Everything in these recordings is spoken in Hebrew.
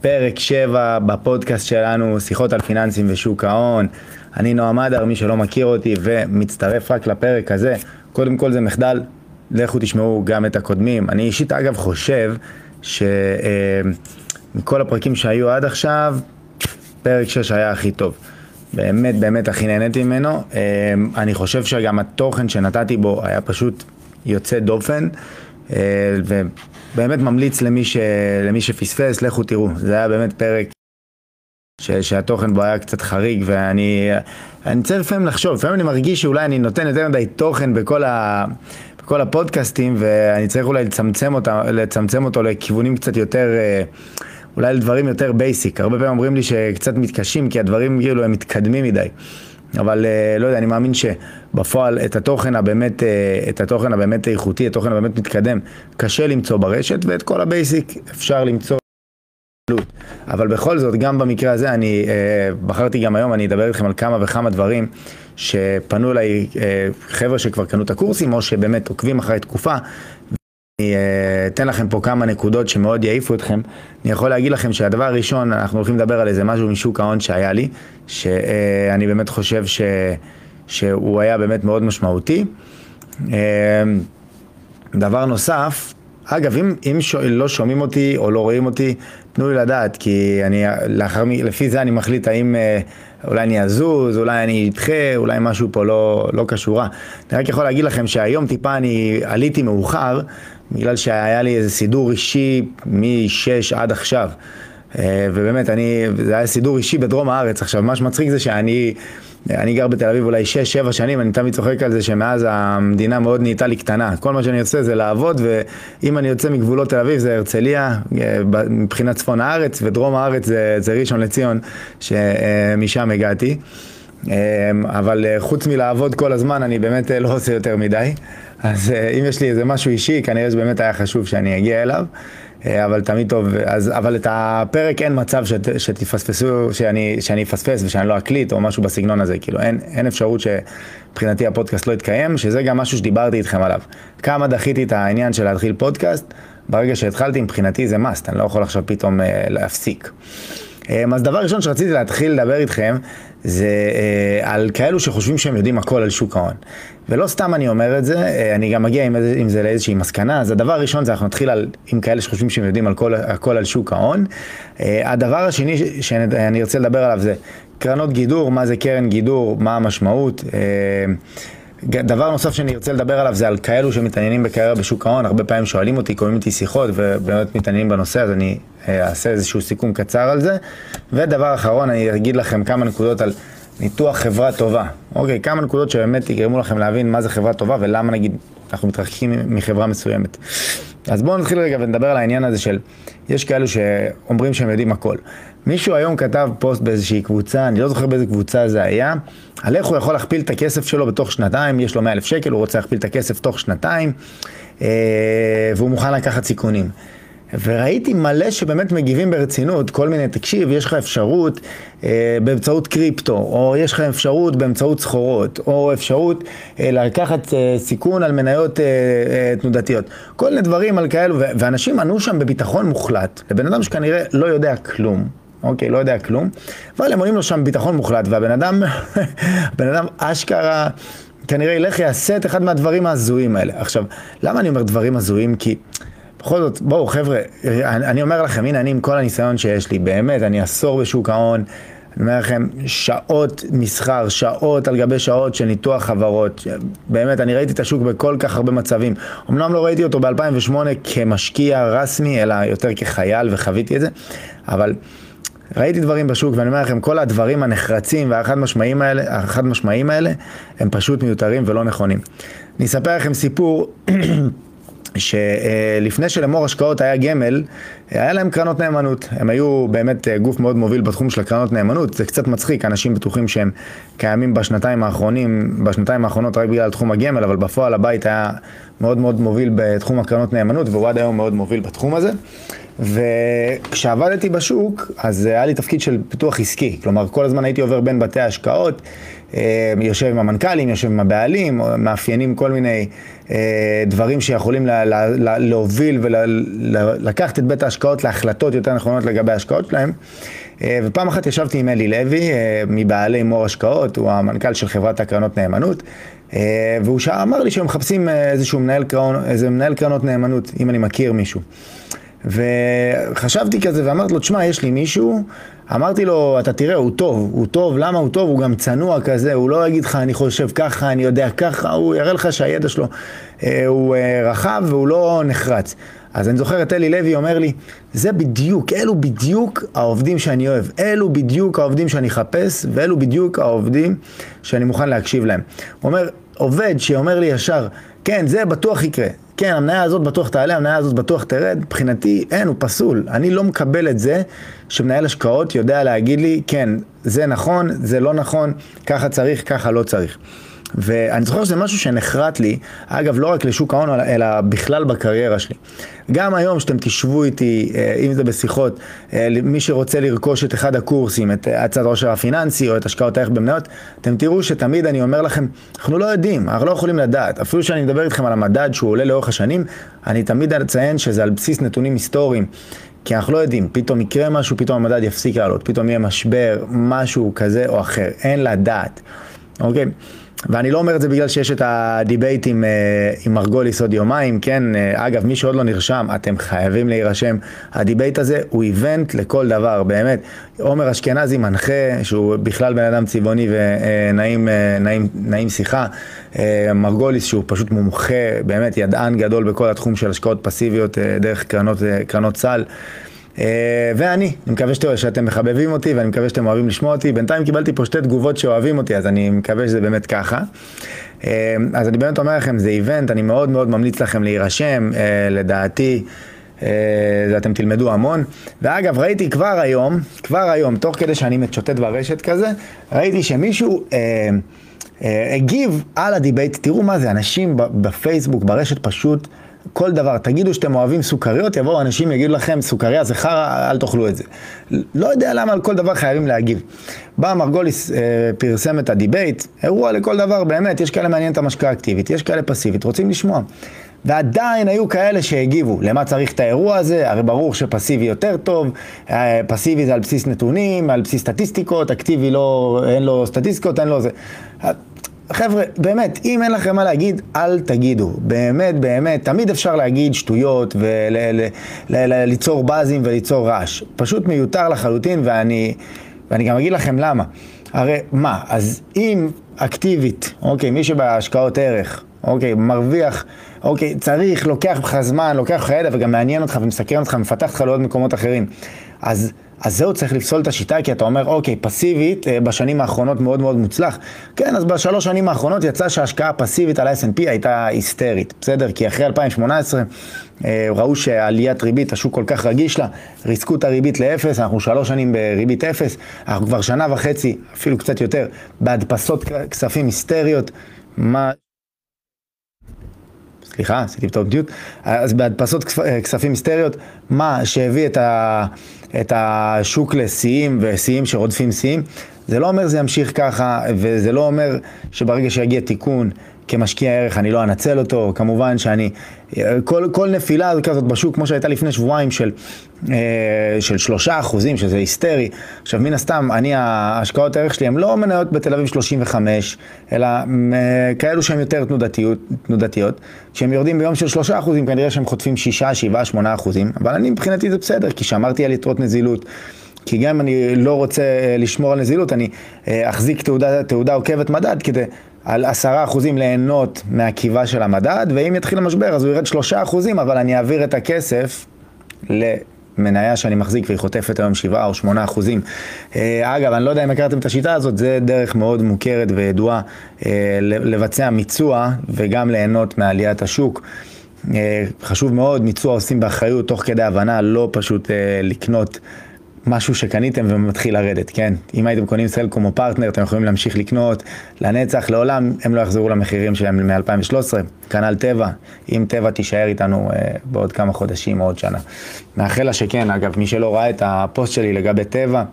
פרק 7 בפודקאסט שלנו, שיחות על פיננסים ושוק ההון. אני נועם אדר, מי שלא מכיר אותי ומצטרף רק לפרק הזה, קודם כל זה מחדל, לכו תשמעו גם את הקודמים. אני אישית אגב חושב שמכל הפרקים שהיו עד עכשיו, פרק 6 היה הכי טוב. באמת באמת הכי נהניתי ממנו. אני חושב שגם התוכן שנתתי בו היה פשוט יוצא דופן. ובאמת ממליץ למי, ש... למי שפספס, לכו תראו, זה היה באמת פרק ש... שהתוכן בו היה קצת חריג ואני אני צריך לפעמים לחשוב, לפעמים אני מרגיש שאולי אני נותן יותר מדי תוכן בכל, ה... בכל הפודקאסטים ואני צריך אולי לצמצם, אותה, לצמצם אותו לכיוונים קצת יותר, אה, אולי לדברים יותר basic, הרבה פעמים אומרים לי שקצת מתקשים כי הדברים כאילו הם מתקדמים מדי. אבל אה, לא יודע, אני מאמין שבפועל את התוכן הבאמת, אה, את התוכן הבאמת איכותי, התוכן הבאמת מתקדם, קשה למצוא ברשת, ואת כל ה basic אפשר למצוא. אבל בכל זאת, גם במקרה הזה, אני אה, בחרתי גם היום, אני אדבר איתכם על כמה וכמה דברים שפנו אליי חבר'ה שכבר קנו את הקורסים, או שבאמת עוקבים אחרי תקופה, אני אה, אתן לכם פה כמה נקודות שמאוד יעיפו אתכם. אני יכול להגיד לכם שהדבר הראשון, אנחנו הולכים לדבר על איזה משהו משוק ההון שהיה לי, שאני באמת חושב ש... שהוא היה באמת מאוד משמעותי. אה, דבר נוסף, אגב, אם, אם ש... לא שומעים אותי או לא רואים אותי, תנו לי לדעת, כי אני, לאחר, לפי זה אני מחליט האם אה, אולי אני אזוז, אולי אני אדחה, אולי משהו פה לא, לא קשורה. אני רק יכול להגיד לכם שהיום טיפה אני עליתי מאוחר, בגלל שהיה לי איזה סידור אישי מ-6 עד עכשיו. אה, ובאמת, אני, זה היה סידור אישי בדרום הארץ. עכשיו, מה שמצחיק זה שאני אני גר בתל אביב אולי 6-7 שנים, אני תמיד צוחק על זה שמאז המדינה מאוד נהייתה לי קטנה. כל מה שאני עושה זה לעבוד, ואם אני יוצא מגבולות תל אביב זה הרצליה, אה, מבחינת צפון הארץ, ודרום הארץ זה, זה ראשון לציון, שמשם הגעתי. אה, אבל חוץ מלעבוד כל הזמן, אני באמת לא עושה יותר מדי. אז אה, אם יש לי איזה משהו אישי, כנראה שבאמת היה חשוב שאני אגיע אליו. אה, אבל תמיד טוב, אז, אבל את הפרק אין מצב שת, שתפספסו, שאני, שאני אפספס ושאני לא אקליט או משהו בסגנון הזה, כאילו אין, אין אפשרות שמבחינתי הפודקאסט לא יתקיים, שזה גם משהו שדיברתי איתכם עליו. כמה דחיתי את העניין של להתחיל פודקאסט, ברגע שהתחלתי מבחינתי זה must, אני לא יכול עכשיו פתאום אה, להפסיק. אה, אז דבר ראשון שרציתי להתחיל לדבר איתכם זה אה, על כאלו שחושבים שהם יודעים הכל על שוק ההון. ולא סתם אני אומר את זה, אה, אני גם מגיע עם, עם זה לאיזושהי מסקנה, אז הדבר הראשון זה אנחנו נתחיל על, עם כאלה שחושבים שהם יודעים על כל, הכל על שוק ההון. הדבר השני שאני ארצה לדבר עליו זה קרנות גידור, מה זה קרן גידור, מה המשמעות. דבר נוסף שאני ארצה לדבר עליו זה על כאלו שמתעניינים בקריירה בשוק ההון, הרבה פעמים שואלים אותי, קוראים איתי שיחות ובאמת מתעניינים בנושא, אז אני אה, אעשה איזשהו סיכום קצר על זה. ודבר אחרון, אני אגיד לכם כמה נקודות על ניתוח חברה טובה. אוקיי, כמה נקודות שבאמת יגרמו לכם להבין מה זה חברה טובה ולמה נגיד אנחנו מתרחקים מחברה מסוימת. אז בואו נתחיל רגע ונדבר על העניין הזה של, יש כאלו שאומרים שהם יודעים הכל. מישהו היום כתב פוסט באיזושהי קבוצה, אני לא זוכר באיזה קבוצה זה היה, על איך הוא יכול להכפיל את הכסף שלו בתוך שנתיים, יש לו 100 אלף שקל, הוא רוצה להכפיל את הכסף תוך שנתיים, אה, והוא מוכן לקחת סיכונים. וראיתי מלא שבאמת מגיבים ברצינות, כל מיני, תקשיב, יש לך אפשרות אה, באמצעות קריפטו, או יש לך אפשרות באמצעות סחורות, או אפשרות אה, לקחת אה, סיכון על מניות אה, אה, תנודתיות. כל מיני דברים על כאלו, ואנשים ענו שם בביטחון מוחלט, לבן אדם שכנראה לא יודע כלום. אוקיי, לא יודע כלום, אבל הם עונים לו שם ביטחון מוחלט, והבן אדם, הבן אדם אשכרה, כנראה ילך יעשה את אחד מהדברים ההזויים האלה. עכשיו, למה אני אומר דברים הזויים? כי... בכל זאת, בואו חבר'ה, אני, אומר לכם, הנה אני עם כל הניסיון שיש לי, באמת, אני עשור בשוק ההון, אני אומר לכם, שעות מסחר, שעות על גבי שעות של ניתוח חברות, באמת, אני ראיתי את השוק בכל כך הרבה מצבים. אמנם לא ראיתי אותו ב-2008 כמשקיע רסמי, אלא יותר כחייל וחוויתי את זה, אבל ראיתי דברים בשוק, ואני אומר לכם, כל הדברים הנחרצים והחד משמעיים האלה, החד משמעיים האלה, הם פשוט מיותרים ולא נכונים. אני אספר לכם סיפור. שלפני שלמור השקעות היה גמל, היה להם קרנות נאמנות. הם היו באמת אה, גוף מאוד מוביל בתחום של הקרנות נאמנות. זה קצת מצחיק, אנשים בטוחים שהם קיימים בשנתיים האחרונים, בשנתיים האחרונות רק בגלל תחום הגמל, אבל בפועל הבית היה מאוד מאוד מוביל בתחום הקרנות נאמנות, והוא עד היום מאוד מוביל בתחום הזה. וכשעבדתי בשוק, אז היה לי תפקיד של פיתוח עסקי. כלומר, כל הזמן הייתי עובר בין בתי ההשקעות. אה, יושב עם המנכ"לים, יושב עם הבעלים, מאפיינים כל מיני אה, דברים שיכולים לה, לה, לה, להוביל ולקחת את בית ההשקעות. השקעות להחלטות יותר נכונות לגבי ההשקעות שלהם. אה, ופעם אחת ישבתי עם אלי לוי, מבעלי מור השקעות, הוא המנכ"ל של חברת הקרנות נאמנות, והוא אמר לי שהם מחפשים איזשהו מנהל, קרנות, איזה מנהל קרנות נאמנות, אם אני מכיר מישהו. וחשבתי כזה ואמרתי לו, תשמע, יש לי מישהו, אמרתי לו, אתה תראה, הוא טוב, הוא טוב, למה הוא טוב? הוא גם צנוע כזה, הוא לא יגיד לך, אני חושב ככה, אני יודע ככה, הוא יראה לך שהידע שלו הוא רחב והוא לא נחרץ. אז אני זוכר את אלי לוי אומר לי, זה בדיוק, אלו בדיוק העובדים שאני אוהב, אלו בדיוק העובדים שאני אחפש, ואלו בדיוק העובדים שאני מוכן להקשיב להם. הוא אומר, עובד שאומר לי ישר, כן, זה בטוח יקרה, כן, המניה הזאת בטוח תעלה, המניה הזאת בטוח תרד, מבחינתי אין, הוא פסול. אני לא מקבל את זה שמנהל השקעות יודע להגיד לי, כן, זה נכון, זה לא נכון, ככה צריך, ככה לא צריך. ואני זוכר שזה משהו שנחרט לי, אגב, לא רק לשוק ההון, אלא בכלל בקריירה שלי. גם היום, שאתם תשבו איתי, אה, אם זה בשיחות, אה, מי שרוצה לרכוש את אחד הקורסים, את הצד העושר הפיננסי או את השקעות הערך במניות, אתם תראו שתמיד אני אומר לכם, אנחנו לא יודעים, אנחנו לא יכולים לדעת. אפילו שאני מדבר איתכם על המדד שהוא עולה לאורך השנים, אני תמיד אציין שזה על בסיס נתונים היסטוריים. כי אנחנו לא יודעים, פתאום יקרה משהו, פתאום המדד יפסיק לעלות, פתאום יהיה משבר, משהו כזה או אחר, אין לדעת, אוקיי? ואני לא אומר את זה בגלל שיש את ה debate עם, אה, עם מרגוליס עוד יומיים, כן? אה, אגב, מי שעוד לא נרשם, אתם חייבים להירשם. ה debate הזה הוא event לכל דבר, באמת. עומר אשכנזי מנחה, שהוא בכלל בן אדם צבעוני ונעים אה, נעים, נעים שיחה. מרגוליס שהוא פשוט מומחה, באמת ידען גדול בכל התחום של השקעות פסיביות דרך קרנות, קרנות סל. אה, ואני, אני מקווה שאתם מחבבים אותי ואני מקווה שאתם אוהבים לשמוע אותי. בינתיים קיבלתי פה שתי תגובות שאוהבים אותי, אז אני מקווה שזה באמת ככה. אה, אז אני באמת אומר לכם, זה איבנט, אני מאוד מאוד ממליץ לכם להירשם, אה, לדעתי. אתם תלמדו המון. ואגב, ראיתי כבר היום, כבר היום, תוך כדי שאני מצ'וטט ברשת כזה, ראיתי שמישהו אה, אה, הגיב על ה debate, תראו מה זה, אנשים בפייסבוק, ברשת פשוט כל דבר, תגידו שאתם אוהבים סוכריות, יבואו אנשים יגידו לכם, סוכריה זה חרא, אל תאכלו את זה. לא יודע למה על כל דבר חייבים להגיב. בא מרגוליס, אה, פרסם את ה debate, אירוע לכל דבר, באמת, יש כאלה מעניין את ההשקעה האקטיבית, יש כאלה פסיבית, רוצים לשמוע. ועדיין היו כאלה שהגיבו, למה צריך את האירוע הזה? הרי ברור שפסיבי יותר טוב, אה, פסיבי זה על בסיס נתונים, על בסיס סטטיסטיקות, אקטיבי לא, אין לו סטטיסטיקות, אין לו זה. חבר'ה, באמת, אם אין לכם מה להגיד, אל תגידו. באמת, באמת, תמיד אפשר להגיד שטויות וליצור בזים וליצור רעש. פשוט מיותר לחלוטין, ואני, ואני גם אגיד לכם למה. הרי מה, אז אם אקטיבית, אוקיי, מי שבהשקעות ערך, אוקיי, מרוויח, אוקיי, צריך, לוקח לך זמן, לוקח לך ידע וגם מעניין אותך ומסקרן אותך, מפתח אותך לעוד מקומות אחרים. אז אז זהו, צריך לפסול את השיטה, כי אתה אומר, אוקיי, פסיבית, אה, בשנים האחרונות מאוד מאוד מוצלח. כן, אז בשלוש שנים האחרונות יצא שההשקעה הפסיבית על ה-S&P הייתה היסטרית, בסדר? כי אחרי 2018 אה, ראו שעליית ריבית, השוק כל כך רגיש לה, ריסקו את הריבית לאפס, אנחנו שלוש שנים בריבית אפס, אנחנו כבר שנה וחצי, אפילו קצת יותר, בהדפסות כספים היסטריות. מה... סליחה, עשיתי פתאום דיוט, אז בהדפסות כספים היסטריות, מה שהביא את, ה, את השוק לשיאים ושיאים שרודפים שיאים, זה לא אומר זה ימשיך ככה, וזה לא אומר שברגע שיגיע תיקון כמשקיע ערך אני לא אנצל אותו, כמובן שאני, כל, כל נפילה כזאת בשוק, כמו שהייתה לפני שבועיים של, אה, של שלושה אחוזים, שזה היסטרי, עכשיו מן הסתם, אני, ההשקעות הערך שלי הן לא מניות בתל אביב 35, אלא אה, כאלו שהן יותר תנודתיות, תנודתיות, כשהם יורדים ביום של שלושה אחוזים, כנראה שהם חוטפים שישה, שבעה, שמונה אחוזים, אבל אני מבחינתי זה בסדר, כי שמרתי על יתרות נזילות. כי גם אם אני לא רוצה אה, לשמור על נזילות, אני אחזיק תעודה, תעודה עוקבת מדד כדי על עשרה אחוזים ליהנות מהקיבה של המדד, ואם יתחיל המשבר אז הוא ירד שלושה אחוזים, אבל אני אעביר את הכסף למניה שאני מחזיק והיא חוטפת היום שבעה או שמונה אחוזים. אה, אגב, אני לא יודע אם הכרתם את השיטה הזאת, זה דרך מאוד מוכרת וידועה אה, לבצע מיצוע וגם ליהנות מעליית השוק. אה, חשוב מאוד, מיצוע עושים באחריות, תוך כדי הבנה, לא פשוט לקנות משהו שקניתם ומתחיל לרדת, כן? אם הייתם קונים סלקום או פרטנר, אתם יכולים להמשיך לקנות לנצח, לעולם הם לא יחזרו למחירים שלהם מ-2013. כנ"ל טבע, אם טבע תישאר איתנו אה, בעוד כמה חודשים או עוד שנה. מאחל לה שכן, אגב, מי שלא ראה את הפוסט שלי לגבי טבע,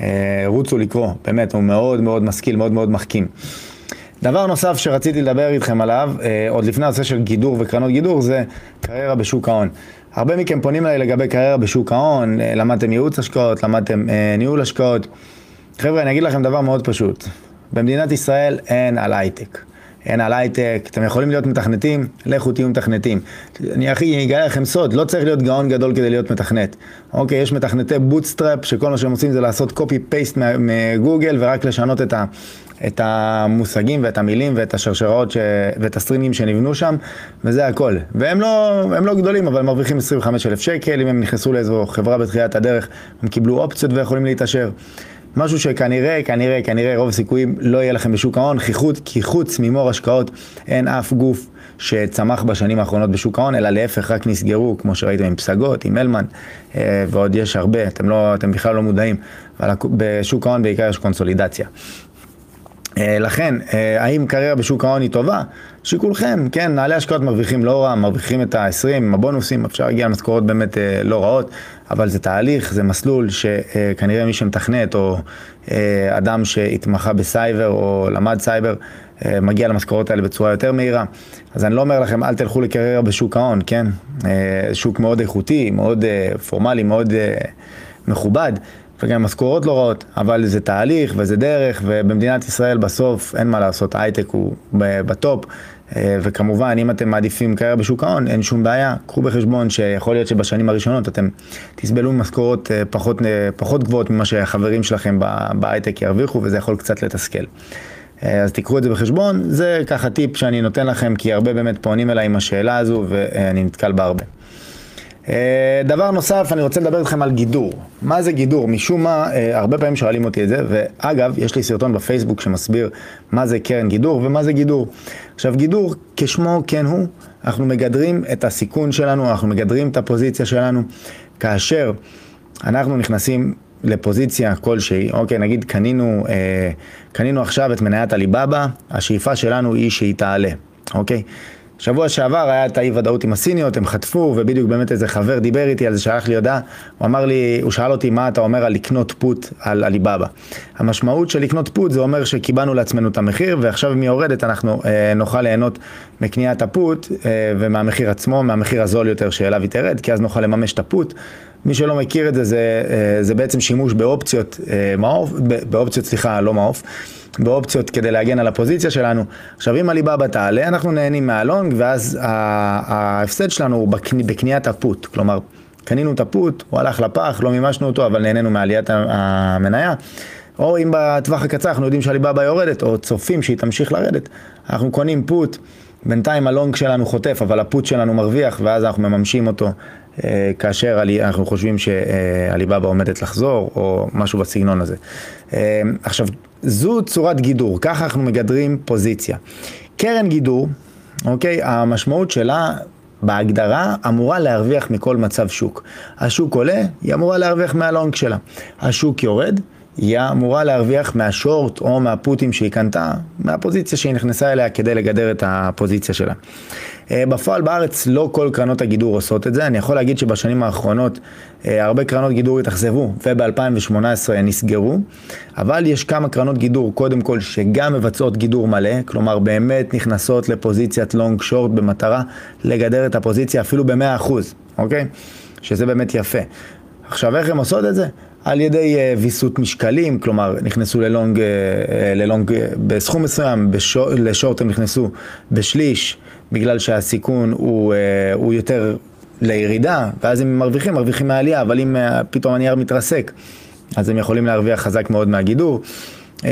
אה, רוצו לקרוא, באמת, הוא מאוד מאוד משכיל, מאוד מאוד מחכים. דבר נוסף שרציתי לדבר איתכם עליו, אה, עוד לפני הנושא של גידור וקרנות גידור, זה קריירה בשוק ההון. הרבה מכם פונים אליי לגבי קריירה בשוק ההון, אה, למדתם ייעוץ השקעות, למדתם אה, ניהול השקעות. חבר'ה, אני אגיד לכם דבר מאוד פשוט. במדינת ישראל אין על הייטק. אין על הייטק, אתם יכולים להיות מתכנתים, לכו תהיו מתכנתים. אני הכי אגלה לכם סוד, לא צריך להיות גאון גדול כדי להיות מתכנת. אוקיי, יש מתכנתי Bootstrap, שכל מה שהם עושים זה לעשות paste מגוגל ורק לשנות את, ה, את המושגים ואת המילים ואת השרשראות ש... ואת הסטרינגים שנבנו שם, וזה הכל. והם לא, לא גדולים, אבל מרוויחים 25 אלף שקל, אם הם נכנסו לאיזו חברה בתחילת הדרך, הם קיבלו אופציות ויכולים להתעשר. משהו שכנראה, כנראה, כנראה רוב הסיכויים לא יהיה לכם בשוק ההון, כי חוץ ממור השקעות אין אף גוף שצמח בשנים האחרונות בשוק ההון, אלא להפך, רק נסגרו, כמו שראיתם עם פסגות, עם אלמן, אה, ועוד יש הרבה, אתם, לא, אתם בכלל לא מודעים, אבל בשוק ההון בעיקר יש קונסולידציה. אה, לכן, אה, האם קריירה בשוק ההון היא טובה? שיקולכם, כן, נעלי השקעות מרוויחים לא רע, מרוויחים את ה-20 עם הבונוסים, אפשר להגיע למשכורות באמת אה, לא רעות, אבל זה תהליך, זה מסלול שכנראה מי שמתכנת או אדם שהתמחה בסייבר או למד סייבר, מגיע למשכורות האלה בצורה יותר מהירה. אז אני לא אומר לכם, אל תלכו לקריירה בשוק ההון, כן? שוק מאוד איכותי, מאוד פורמלי, מאוד מכובד. וגם משכורות לא רעות, אבל זה תהליך וזה דרך, ובמדינת ישראל בסוף אין מה לעשות, הייטק הוא בטופ, אה, וכמובן, אם אתם מעדיפים קריירה בשוק ההון, אין שום בעיה, קחו בחשבון שיכול להיות שבשנים הראשונות אתם תסבלו משכורות אה, פחות, אה, פחות גבוהות ממה שהחברים שלכם בהייטק ירוויחו, וזה יכול קצת לתסכל. אז תיקחו את זה בחשבון, זה ככה טיפ שאני נותן לכם, כי הרבה באמת פונים אליי עם השאלה הזו, ואני נתקל בה הרבה. אה, דבר נוסף, אני רוצה לדבר איתכם על גידור. מה זה גידור? משום מה, אה, הרבה פעמים שואלים אותי את זה, ואגב, יש לי סרטון בפייסבוק שמסביר מה זה קרן גידור ומה זה גידור. עכשיו, גידור, כשמו כן הוא, אנחנו מגדרים את הסיכון שלנו, אנחנו מגדרים את הפוזיציה שלנו, כאשר אנחנו נכנסים לפוזיציה כלשהי, אוקיי, נגיד קנינו, אה, קנינו עכשיו את מניית עליבאבא, השאיפה שלנו היא שהיא תעלה, אוקיי? שבוע שעבר היה את האי ודאות עם הסיניות, הם חטפו, ובדיוק באמת איזה חבר דיבר איתי על זה, שלח לי הודעה, הוא אמר לי, הוא שאל אותי מה אתה אומר על לקנות פוט על עליבאבא. המשמעות של לקנות פוט זה אומר שקיבלנו לעצמנו את המחיר, ועכשיו אם היא יורדת אנחנו אה, נוכל ליהנות מקניית הפוט אה, ומהמחיר עצמו, מהמחיר הזול יותר שאליו היא תרד, כי אז נוכל לממש את הפוט. מי שלא מכיר את זה, זה, אה, זה בעצם שימוש באופציות אה, מעוף, באופציות, סליחה, לא מעוף. באופציות כדי להגן על הפוזיציה שלנו. עכשיו אם הליבאבא תעלה, אנחנו נהנים מהלונג, ואז ההפסד שלנו הוא בקניית הפוט. כלומר, קנינו את הפוט, הוא הלך לפח, לא מימשנו אותו, אבל נהנינו מעליית המניה. או אם בטווח הקצר אנחנו יודעים שהליבאבא יורדת, או צופים שהיא תמשיך לרדת, אנחנו קונים פוט, בינתיים הלונג שלנו חוטף, אבל הפוט שלנו מרוויח, ואז אנחנו מממשים אותו אה, כאשר אנחנו חושבים שעליבאבא עומדת לחזור, או משהו בסגנון הזה. אה, עכשיו, זו צורת גידור, ככה אנחנו מגדרים פוזיציה. קרן גידור, אוקיי, המשמעות שלה בהגדרה אמורה להרוויח מכל מצב שוק. השוק עולה, היא אמורה להרוויח מהלונג שלה. השוק יורד, היא אמורה להרוויח מהשורט או מהפוטים שהיא קנתה, מהפוזיציה שהיא נכנסה אליה כדי לגדר את הפוזיציה שלה. אה, בפועל בארץ לא כל קרנות הגידור עושות את זה, אני יכול להגיד שבשנים האחרונות אה, הרבה קרנות גידור התאכזבו וב-2018 נסגרו, אבל יש כמה קרנות גידור, קודם כל שגם מבצעות גידור מלא, כלומר באמת נכנסות לפוזיציית לונג שורט במטרה לגדר את הפוזיציה אפילו ב-100%, אוקיי? שזה באמת יפה. עכשיו איך הן עושות את זה? על ידי uh, ויסות משקלים, כלומר נכנסו ללונג, uh, ללונג uh, בסכום מסוים, בשור, לשורט הם נכנסו בשליש, בגלל שהסיכון הוא, הוא יותר לירידה, ואז הם מרוויחים, מרוויחים מהעלייה, אבל אם פתאום הנייר מתרסק, אז הם יכולים להרוויח חזק מאוד מהגידור. Uh,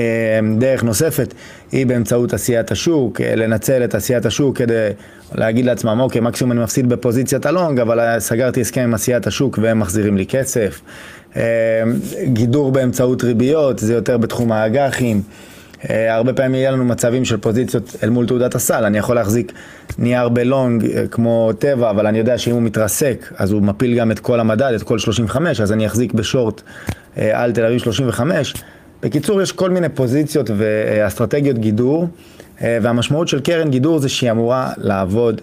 דרך נוספת היא באמצעות עשיית השוק, uh, לנצל את עשיית השוק כדי להגיד לעצמם, אוקיי, מקסימום אני מפסיד בפוזיציית הלונג, אבל סגרתי הסכם עם עשיית השוק והם מחזירים לי כסף. אה, גידור באמצעות ריביות, זה יותר בתחום האג"חים. אה, הרבה פעמים יהיה לנו מצבים של פוזיציות אל מול תעודת הסל, אני יכול להחזיק נייר בלונג אה, כמו טבע, אבל אני יודע שאם הוא מתרסק, אז הוא מפיל גם את כל המדד, את כל 35, אז אני אחזיק בשורט על תל אביב 35. בקיצור, יש כל מיני פוזיציות ואסטרטגיות גידור, והמשמעות של קרן גידור זה שהיא אמורה לעבוד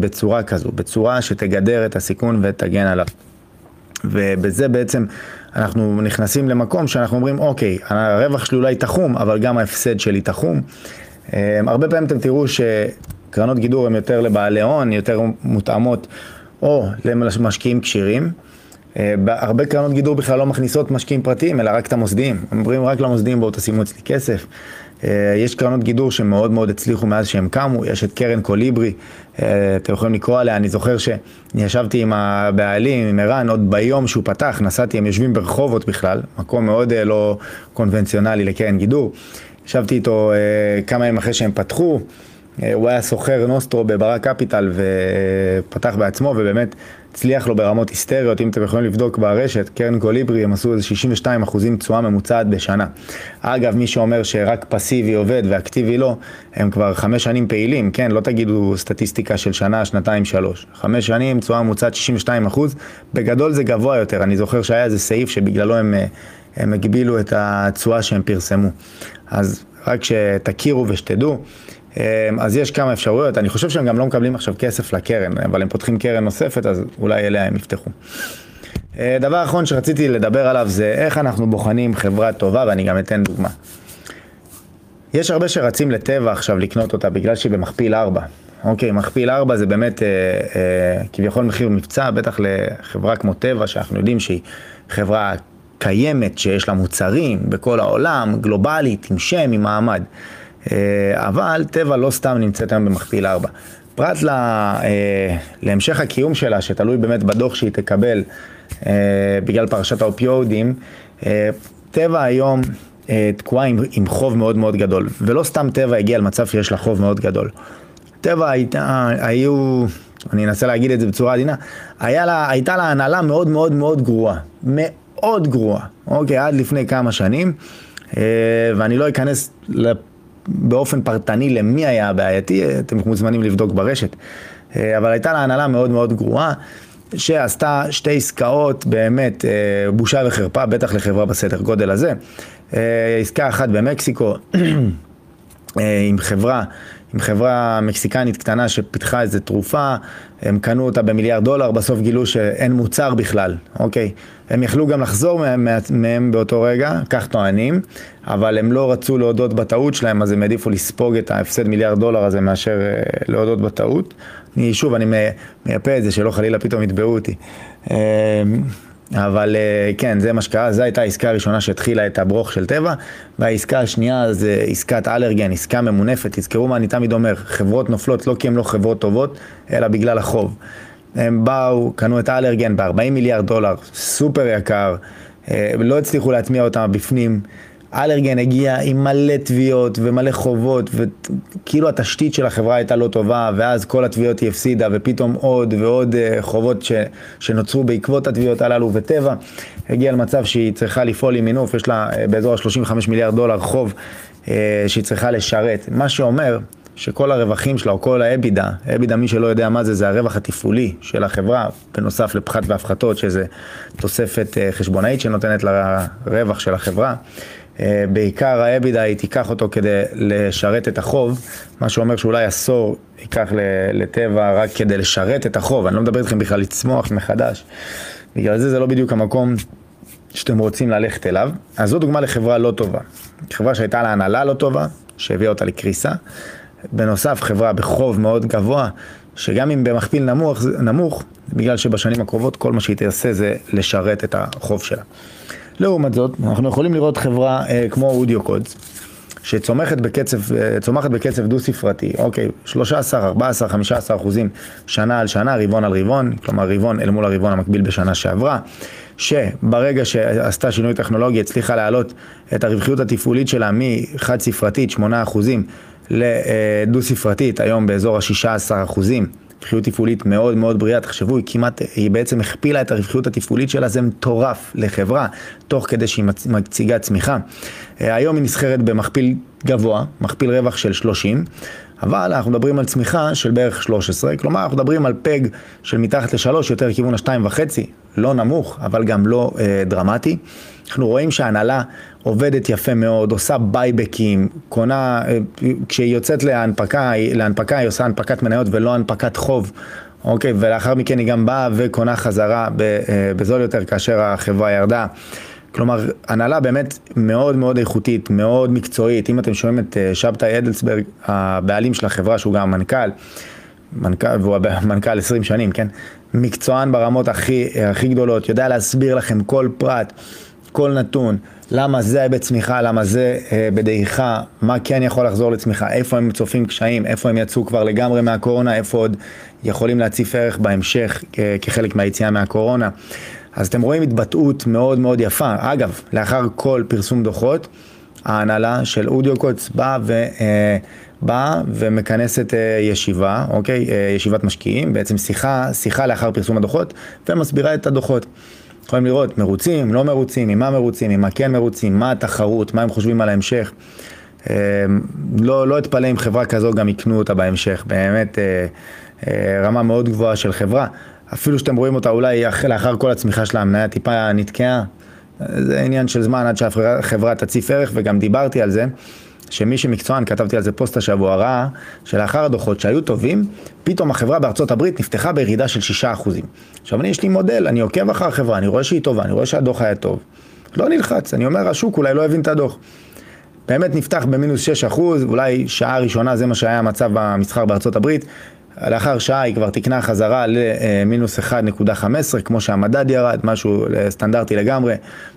בצורה כזו, בצורה שתגדר את הסיכון ותגן עליו. ובזה בעצם אנחנו נכנסים למקום שאנחנו אומרים, אוקיי, הרווח שלי אולי תחום, אבל גם ההפסד שלי תחום. הרבה פעמים אתם תראו שקרנות גידור הן יותר לבעלי הון, יותר מותאמות או למשקיעים כשירים. הרבה קרנות גידור בכלל לא מכניסות משקיעים פרטיים, אלא רק את המוסדיים. אומרים רק למוסדיים בואו תשימו אצלי כסף. אה, יש קרנות גידור שמאוד מאוד הצליחו מאז שהם קמו, יש את קרן קוליברי, אה, אתם יכולים לקרוא עליה, אני זוכר שאני ישבתי עם הבעלים, עם ערן, עוד ביום שהוא פתח, נסעתי, הם יושבים ברחובות בכלל, מקום מאוד אה, לא קונבנציונלי לקרן גידור. ישבתי איתו כמה ימים אחרי שהם פתחו, הוא היה סוחר נוסטרו בברק קפיטל ופתח בעצמו, ובאמת הצליח לו ברמות היסטריות, אם אתם יכולים לבדוק ברשת, קרן קוליברי, הם עשו איזה 62 אחוזים תשואה ממוצעת בשנה. אגב, מי שאומר שרק פסיבי עובד ואקטיבי לא, הם כבר חמש שנים פעילים, כן, לא תגידו סטטיסטיקה של שנה, שנתיים, שלוש. חמש שנים, תשואה ממוצעת 62 אחוז, בגדול זה גבוה יותר, אני זוכר שהיה איזה סעיף שבגללו הם, הם הגבילו את התשואה שהם פרסמו. אז רק שתכירו ושתדעו. אמ, אז יש כמה אפשרויות, אני חושב שהם גם לא מקבלים עכשיו כסף לקרן, אבל הם פותחים קרן נוספת, אז אולי אליה הם יפתחו. אה, דבר אחרון שרציתי לדבר עליו זה איך אנחנו בוחנים חברה טובה, ואני גם אתן דוגמה. יש הרבה שרצים לטבע עכשיו לקנות אותה בגלל שהיא במכפיל 4. אוקיי, מכפיל 4 זה באמת אה, אה, כביכול מחיר מבצע, בטח לחברה כמו טבע, שאנחנו יודעים שהיא חברה קיימת, שיש לה מוצרים בכל העולם, גלובלית, עם שם, עם מעמד. אה, אבל טבע לא סתם נמצאת היום במכפיל 4. פרט לה, אה, להמשך הקיום שלה, שתלוי באמת בדוח שהיא תקבל אה, בגלל פרשת האופיואידים, טבע היום תקועה עם, עם חוב מאוד מאוד גדול, ולא סתם טבע הגיע למצב שיש לה חוב מאוד גדול. טבע הייתה, היו, אני אנסה להגיד את זה בצורה עדינה, לה, הייתה לה הנהלה מאוד מאוד מאוד גרועה, מאוד גרועה, אוקיי, עד לפני כמה שנים, ואני לא אכנס באופן פרטני למי היה הבעייתי, אתם מוזמנים לבדוק ברשת. אה, אבל הייתה לה הנהלה מאוד מאוד גרועה, שעשתה שתי עסקאות באמת אה, בושה וחרפה, בטח לחברה בסדר גודל הזה. אה, עסקה אחת במקסיקו עם חברה עם חברה מקסיקנית קטנה שפיתחה איזה תרופה, הם קנו אותה במיליארד דולר, בסוף גילו שאין מוצר בכלל, אוקיי? הם יכלו גם לחזור מהם באותו רגע, כך טוענים, אבל הם לא רצו להודות בטעות שלהם, אז הם העדיפו לספוג את ההפסד מיליארד דולר הזה מאשר אה, להודות בטעות. אני, שוב, אני מייפה את זה, שלא חלילה פתאום יתבעו אותי. אבל אה, כן, זה מה שקרה, זו הייתה העסקה הראשונה שהתחילה את הברוך של טבע, והעסקה השנייה זה עסקת אלרגן, עסקה ממונפת, תזכרו מה אני תמיד אומר, חברות נופלות לא כי הן לא חברות טובות, אלא בגלל החוב. הם באו, קנו את אלרגן ב-40 מיליארד דולר, סופר יקר, אה, לא הצליחו להטמיע אותם בפנים. אלרגן הגיע עם מלא תביעות ומלא חובות, וכאילו התשתית של החברה הייתה לא טובה, ואז כל התביעות היא הפסידה, ופתאום עוד ועוד אה, חובות ש, שנוצרו בעקבות התביעות הללו, וטבע הגיע למצב שהיא צריכה לפעול עם מינוף, יש לה אה, באזור ה-35 מיליארד דולר חוב אה, שהיא צריכה לשרת, מה שאומר שכל הרווחים שלה, או כל האבידה, אבידה מי שלא יודע מה זה, זה הרווח התפעולי של החברה, בנוסף לפחת והפחתות, שזה תוספת חשבונאית שנותנת לרווח של החברה. אה, בעיקר האבידה היא תיקח אותו כדי לשרת את החוב, מה שאומר שאולי עשור ייקח לטבע רק כדי לשרת את החוב, אני לא מדבר איתכם בכלל לצמוח מחדש. בגלל זה זה לא בדיוק המקום שאתם רוצים ללכת אליו. אז זו דוגמה לחברה לא טובה. חברה שהייתה לה הנהלה לא טובה, שהביאה אותה לקריסה. בנוסף, חברה בחוב מאוד גבוה, שגם אם במכפיל נמוך, נמוך, בגלל שבשנים הקרובות כל מה שהיא תעשה זה לשרת את החוב שלה. לעומת זאת, אנחנו יכולים לראות חברה אה, כמו אודיו קודס, שצומחת בקצב, אה, צומחת בקצב דו-ספרתי, אוקיי, 13, 14, 15 אחוזים שנה על שנה, רבעון על רבעון, כלומר רבעון אל מול הרבעון המקביל בשנה שעברה, שברגע שעשתה שינוי טכנולוגי הצליחה להעלות את הרווחיות התפעולית שלה מחד ספרתית, 8 אחוזים, לדו-ספרתית, היום באזור ה-16 אחוזים. רווחיות תפעולית מאוד מאוד בריאה, תחשבו, היא כמעט, היא בעצם הכפילה את הרווחיות התפעולית שלה, זה מטורף לחברה, תוך כדי שהיא מציגה צמיחה. אה, היום היא נסחרת במכפיל גבוה, מכפיל רווח של 30, אבל אנחנו מדברים על צמיחה של בערך 13, כלומר אנחנו מדברים על פג של מתחת לשלוש, יותר כיוון השתיים וחצי, לא נמוך, אבל גם לא אה, דרמטי. אנחנו רואים שההנהלה עובדת יפה מאוד, עושה בייבקים, קונה, אה, כשהיא יוצאת להנפקה, להנפקה היא עושה הנפקת מניות ולא הנפקת חוב. אוקיי, ולאחר מכן היא גם באה וקונה חזרה אה, בזול יותר כאשר החברה ירדה. כלומר, הנהלה באמת מאוד מאוד איכותית, מאוד מקצועית. אם אתם שומעים את אה, שבתאי אדלסברג, הבעלים של החברה, שהוא גם המנכ"ל, מנכ"ל, והוא מנכ"ל 20 שנים, כן? מקצוען ברמות הכי, הכי גדולות, יודע להסביר לכם כל פרט, כל נתון, למה זה בצמיחה, למה זה אה, בדעיכה, מה כן יכול לחזור לצמיחה, איפה הם צופים קשיים, איפה הם יצאו כבר לגמרי מהקורונה, איפה עוד יכולים להציף ערך בהמשך אה, כחלק מהיציאה מהקורונה. אז אתם רואים התבטאות מאוד מאוד יפה. אגב, לאחר כל פרסום דוחות, ההנהלה של אודיוקוץ באה ו... אה, באה ומכנסת אה, ישיבה, אוקיי? ישיבת משקיעים, בעצם שיחה, שיחה לאחר פרסום הדוחות, ומסבירה את הדוחות. יכולים לראות מרוצים, לא מרוצים, ממה מרוצים, ממה כן מרוצים, מה התחרות, מה הם חושבים על ההמשך. לא, לא אתפלא אם חברה כזו גם יקנו אותה בהמשך, באמת רמה מאוד גבוהה של חברה. אפילו שאתם רואים אותה אולי לאחר כל הצמיחה של המניה טיפה נתקעה, זה עניין של זמן עד שהחברה תציף ערך, וגם דיברתי על זה, שמי שמקצוען, כתבתי על זה פוסט השבוע, ראה שלאחר הדוחות שהיו טובים, פתאום החברה בארצות הברית נפתחה בירידה של 6%. עכשיו אני, יש לי מודל, אני עוקב אחר החברה, אני רואה שהיא טובה, אני רואה שהדוח היה טוב. לא נלחץ, אני אומר, השוק אולי לא הבין את הדוח. באמת נפתח במינוס 6%, אולי שעה ראשונה זה מה שהיה המצב במסחר בארצות הברית, לאחר שעה היא כבר תקנה חזרה למינוס 1.15, כמו שהמדד ירד, משהו סטנדרטי לגמרי.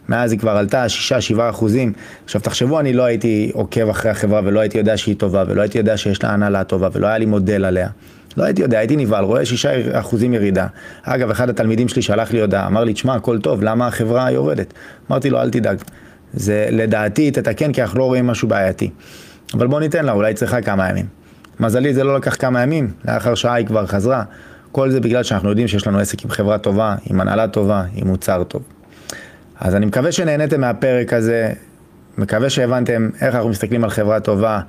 מאז היא כבר עלתה 6-7 אחוזים. עכשיו תחשבו, אני לא הייתי עוקב אחרי החברה ולא הייתי יודע שהיא טובה, ולא הייתי יודע שיש לה הנהלה טובה, ולא היה לי מודל עליה. לא הייתי יודע, הייתי נבהל, רואה 6 אחוזים ירידה. אגב, אחד התלמידים שלי שלח לי הודעה, אמר לי, תשמע, הכל טוב, למה החברה יורדת? אמרתי לו, אל תדאג. זה לדעתי תתקן, כי אנחנו לא רואים משהו בעייתי. אבל בוא ניתן לה, אולי צריכה כמה ימים. מזלי זה לא לקח כמה ימים, לאחר שעה היא כבר חזרה. כל זה בגלל שאנחנו יודעים שיש לנו עסק עם חברה טובה, עם הנהלה טובה, עם מוצר טוב. אז אני מקווה שנהניתם מהפרק הזה, מקווה שהבנתם איך אנחנו מסתכלים על חברה טובה.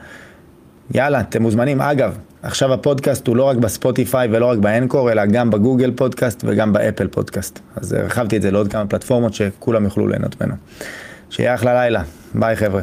יאללה, אתם מוזמנים. אגב, עכשיו הפודקאסט הוא לא רק ב Spotify ולא רק ב Anchor, אלא גם ב Google Podcast וגם ב Apple Podcast. אז הרחבתי את זה לעוד כמה פלטפורמות שכולם יוכלו ליהנות ממנו. שיהיה אחלה לילה. ביי חבר'ה.